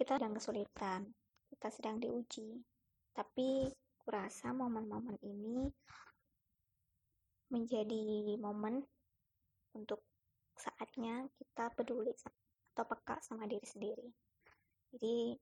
kita sedang kesulitan, kita sedang diuji. Tapi kurasa momen-momen ini menjadi momen untuk saatnya kita peduli atau peka sama diri sendiri. Jadi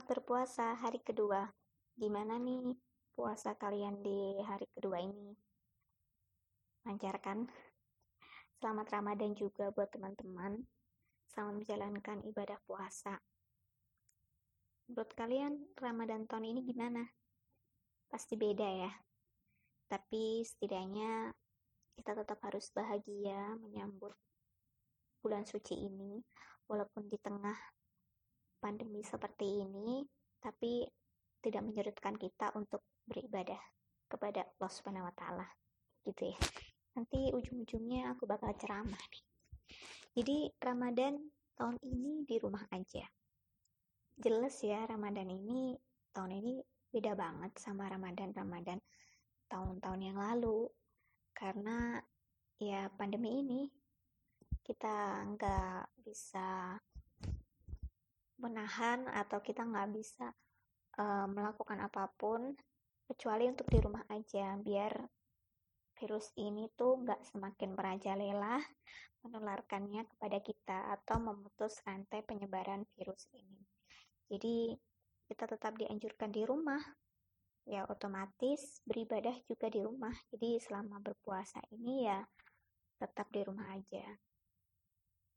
Selamat berpuasa hari kedua. Gimana nih puasa kalian di hari kedua ini? Lancar kan? Selamat Ramadan juga buat teman-teman. Selamat menjalankan ibadah puasa. Menurut kalian Ramadan tahun ini gimana? Pasti beda ya. Tapi setidaknya kita tetap harus bahagia menyambut bulan suci ini walaupun di tengah pandemi seperti ini, tapi tidak menyurutkan kita untuk beribadah kepada Allah Subhanahu wa taala. Gitu ya. Nanti ujung-ujungnya aku bakal ceramah nih. Jadi Ramadan tahun ini di rumah aja. Jelas ya Ramadan ini tahun ini beda banget sama Ramadan-Ramadan tahun-tahun yang lalu. Karena ya pandemi ini kita nggak bisa menahan atau kita nggak bisa uh, melakukan apa pun kecuali untuk di rumah aja biar virus ini tuh nggak semakin merajalela menularkannya kepada kita atau memutus rantai penyebaran virus ini. Jadi kita tetap dianjurkan di rumah, ya otomatis beribadah juga di rumah. Jadi selama berpuasa ini ya tetap di rumah aja.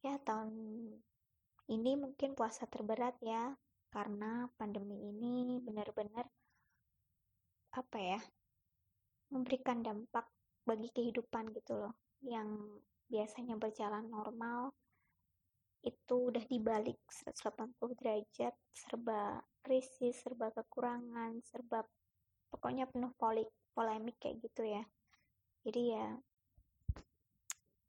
Ya tahun ini mungkin puasa terberat ya, karena pandemi ini benar-benar apa ya, memberikan dampak bagi kehidupan gitu loh, yang biasanya berjalan normal itu udah dibalik 180 derajat, serba krisis, serba kekurangan, serba pokoknya penuh polik, polemik kayak gitu ya. Jadi ya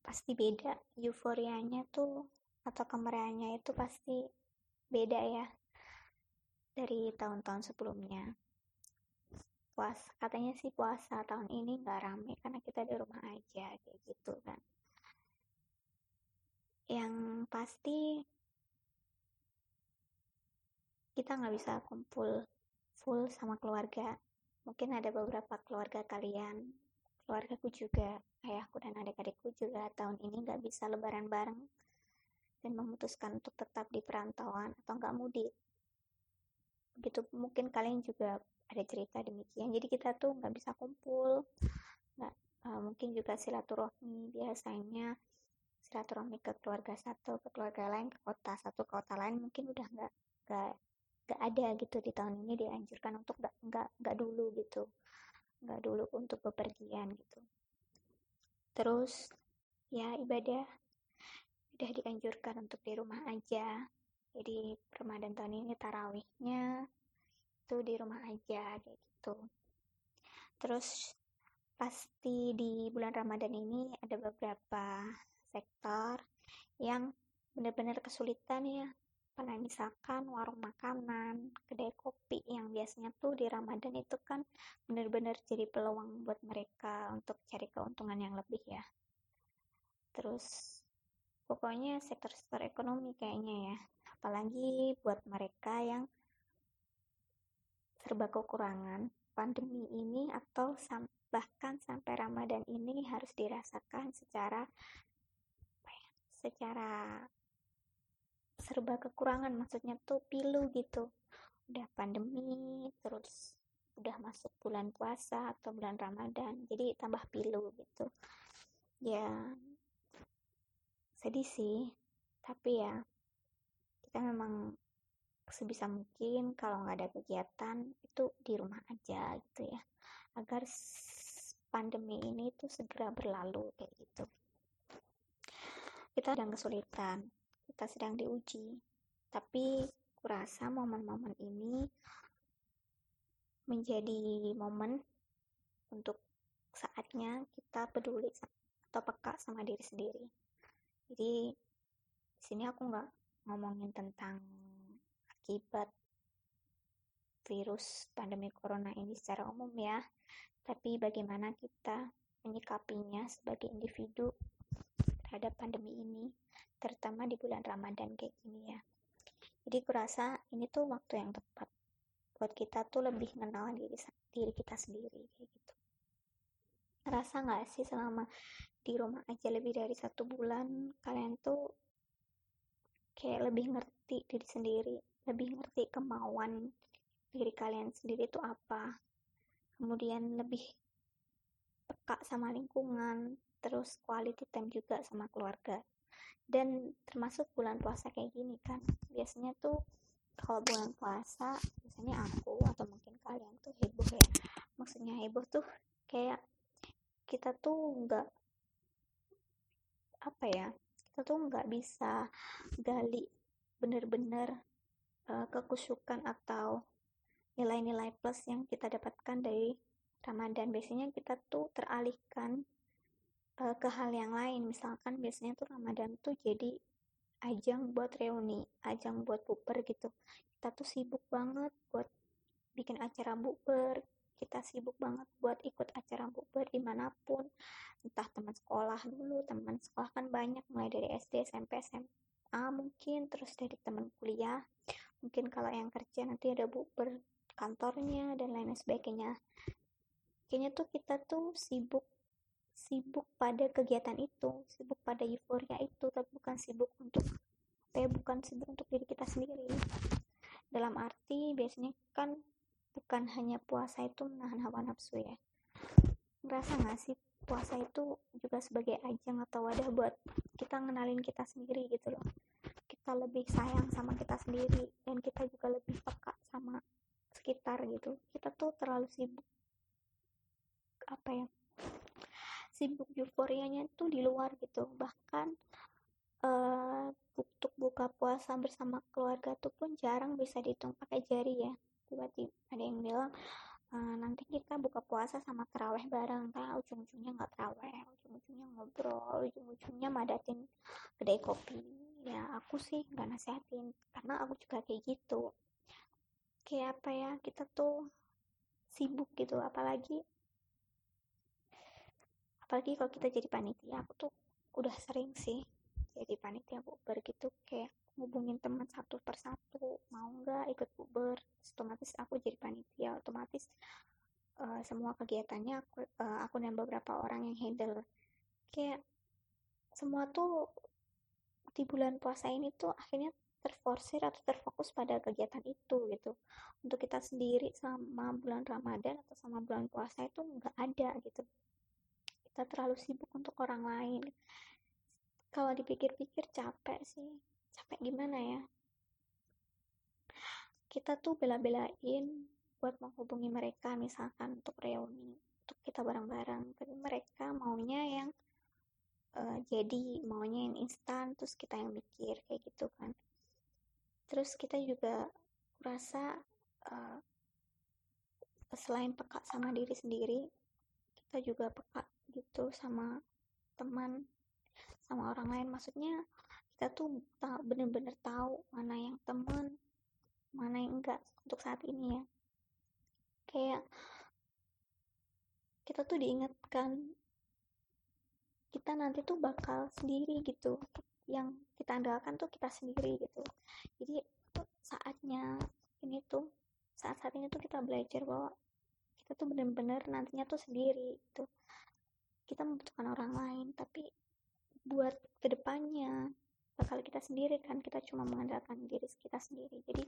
pasti beda euforianya tuh atau kemeriahannya itu pasti beda ya dari tahun-tahun sebelumnya. Puas, katanya sih puasa tahun ini nggak rame karena kita di rumah aja kayak gitu kan. Yang pasti kita nggak bisa kumpul full sama keluarga. Mungkin ada beberapa keluarga kalian, keluargaku juga, ayahku dan adik-adikku juga tahun ini nggak bisa lebaran bareng dan memutuskan untuk tetap di perantauan atau nggak mudik. Begitu mungkin kalian juga ada cerita demikian. Jadi kita tuh nggak bisa kumpul, nggak uh, mungkin juga silaturahmi biasanya silaturahmi ke keluarga satu ke keluarga lain ke kota satu ke kota lain mungkin udah nggak nggak nggak ada gitu di tahun ini dianjurkan untuk nggak nggak nggak dulu gitu nggak dulu untuk bepergian gitu terus ya ibadah udah dianjurkan untuk di rumah aja. Jadi Ramadan tahun ini tarawihnya itu di rumah aja kayak gitu. Terus pasti di bulan Ramadan ini ada beberapa sektor yang benar-benar kesulitan ya. Karena misalkan warung makanan, kedai kopi yang biasanya tuh di Ramadan itu kan benar-benar jadi peluang buat mereka untuk cari keuntungan yang lebih ya. Terus pokoknya sektor-sektor ekonomi kayaknya ya. Apalagi buat mereka yang serba kekurangan pandemi ini atau sam bahkan sampai Ramadan ini harus dirasakan secara ya, secara serba kekurangan. Maksudnya tuh pilu gitu. Udah pandemi terus udah masuk bulan puasa atau bulan Ramadan jadi tambah pilu gitu. Ya sedih sih. Tapi ya kita memang sebisa mungkin kalau nggak ada kegiatan itu di rumah aja gitu ya. Agar pandemi ini tuh segera berlalu kayak gitu. Kita sedang kesulitan kita sedang diuji. Tapi kurasa momen-momen ini menjadi momen untuk saatnya kita peduli atau peka sama diri sendiri jadi di sini aku nggak ngomongin tentang akibat virus pandemi corona ini secara umum ya tapi bagaimana kita menyikapinya sebagai individu terhadap pandemi ini terutama di bulan Ramadan kayak gini ya. Jadi kurasa ini tuh waktu yang tepat buat kita tuh lebih mengenal diri diri kita sendiri kayak gitu ngerasa nggak sih selama di rumah aja lebih dari satu bulan? Kalian tuh kayak lebih ngerti diri sendiri lebih ngerti kemauan diri kalian sendiri itu apa. Kemudian lebih peka sama lingkungan terus quality time juga sama keluarga. Dan termasuk bulan puasa kayak gini kan biasanya tuh kalau bulan puasa biasanya aku atau mungkin kalian tuh heboh ya. Maksudnya heboh tuh kayak kita tuh nggak apa ya kita tuh nggak bisa gali bener-bener uh, kekusukan atau nilai-nilai plus yang kita dapatkan dari Ramadan. Biasanya kita tuh teralihkan uh, ke hal yang lain. Misalkan biasanya tuh Ramadan tuh jadi ajang buat reuni ajang buat buper gitu. Kita tuh sibuk banget buat bikin acara buper kita sibuk banget buat ikut acara bukber di mana pun. Entah teman sekolah dulu teman sekolah kan banyak mulai dari SD SMP SMA mungkin terus dari teman kuliah. Mungkin kalau yang kerja nanti ada bukber kantornya dan lain sebagainya. Kayaknya tuh kita tuh sibuk sibuk pada kegiatan itu sibuk pada euforia itu tapi bukan sibuk untuk apa ya bukan sibuk untuk diri kita sendiri. Dalam arti biasanya kan bukan hanya puasa itu menahan hawa nafsu ya. Ngerasa nggak sih puasa itu juga sebagai ajang atau wadah buat kita ngenalin kita sendiri gitu loh. Kita lebih sayang sama kita sendiri dan kita juga lebih peka sama sekitar gitu. Kita tuh terlalu sibuk apa ya sibuk euforianya tuh di luar gitu. Bahkan uh, buka puasa bersama keluarga tuh pun jarang bisa dihitung pakai jari ya tiba-tiba. Ada yang bilang e, nanti kita buka puasa sama teraweh bareng. Tak ujung-ujungnya nggak teraweh ujung-ujungnya ngobrol ujung-ujungnya madatin kedai kopi. Ya aku sih nggak nasihatin karena aku juga kayak gitu. Kayak apa ya kita tuh sibuk gitu apalagi apalagi kalau kita jadi panitia aku tuh udah sering sih jadi panitia bukber gitu kayak ngubungin teman satu persatu mau nggak ikut bukber otomatis aku jadi panitia otomatis uh, semua kegiatannya aku uh, aku dan beberapa orang yang handle. Kayak semua tuh di bulan puasa ini tuh akhirnya terforsir atau terfokus pada kegiatan itu gitu. Untuk kita sendiri sama bulan Ramadan atau sama bulan puasa itu nggak ada gitu. Kita terlalu sibuk untuk orang lain. Kalau dipikir-pikir capek sih capek gimana ya? Kita tuh bela-belain buat menghubungi mereka misalkan untuk reuni untuk kita bareng-bareng. Tapi mereka maunya yang uh, jadi maunya yang instan terus kita yang mikir kayak gitu kan. Terus kita juga rasa uh, selain peka sama diri sendiri kita juga peka gitu sama teman sama orang lain. Maksudnya kita tuh bener-bener tahu mana yang teman mana yang enggak untuk saat ini ya. Kayak kita tuh diingatkan kita nanti tuh bakal sendiri gitu yang kita andalkan tuh kita sendiri gitu. Jadi saatnya ini tuh saat-saat ini tuh kita belajar bahwa kita tuh bener-bener nantinya tuh sendiri gitu. Kita membutuhkan orang lain tapi buat ke depannya bakal kita sendiri kan kita cuma mengandalkan diri kita sendiri. Jadi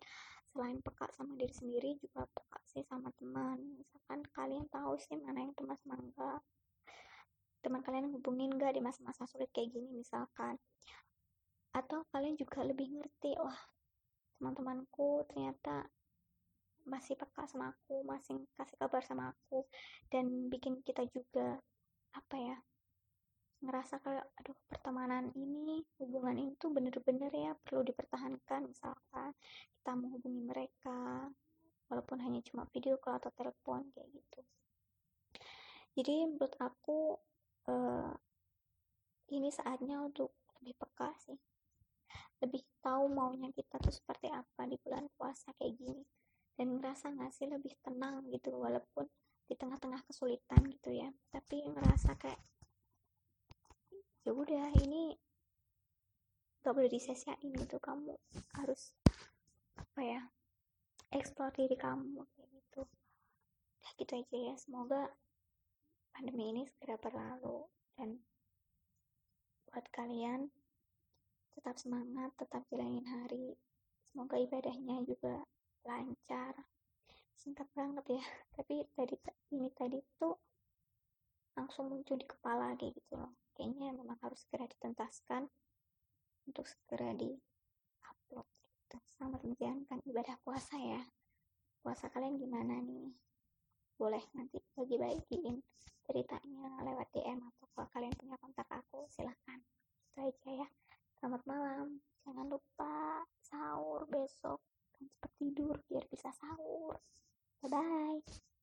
selain peka sama diri sendiri juga peka sih sama teman. Misalkan kalian tahu sih mana yang teman sama teman kalian hubungin enggak di masa-masa sulit kayak gini misalkan. Atau kalian juga lebih ngerti wah teman-temanku ternyata masih peka sama aku masih kasih kabar sama aku dan bikin kita juga apa ya ngerasa kayak aduh pertemanan ini hubungan ini tuh bener-bener ya perlu dipertahankan. Misalkan kita menghubungi mereka walaupun hanya cuma video call atau telepon kayak gitu. Jadi menurut aku uh, ini saatnya untuk lebih peka sih. Lebih tahu maunya kita tuh seperti apa di bulan puasa kayak gini. Dan ngerasa nggak sih lebih tenang gitu walaupun di tengah-tengah kesulitan gitu ya. Tapi ngerasa kayak ya udah ini gak boleh disia-siain gitu. Kamu harus apa ya eksplor diri kamu kayak gitu. Ya gitu aja ya semoga pandemi ini segera berlalu dan buat kalian tetap semangat tetap jalanin hari. Semoga ibadahnya juga lancar. Singkat banget ya tapi tadi ini tadi tuh langsung muncul di kepala kayak gitu loh kayaknya memang harus segera ditentaskan untuk segera di upload gitu. selamat menjalankan ibadah puasa ya. Puasa kalian gimana nih? Boleh nanti bagi-bagiin ceritanya lewat DM atau kalau kalian punya kontak aku silahkan. Itu aja ya. Selamat malam. Jangan lupa sahur besok dan cepat tidur biar bisa sahur. Bye bye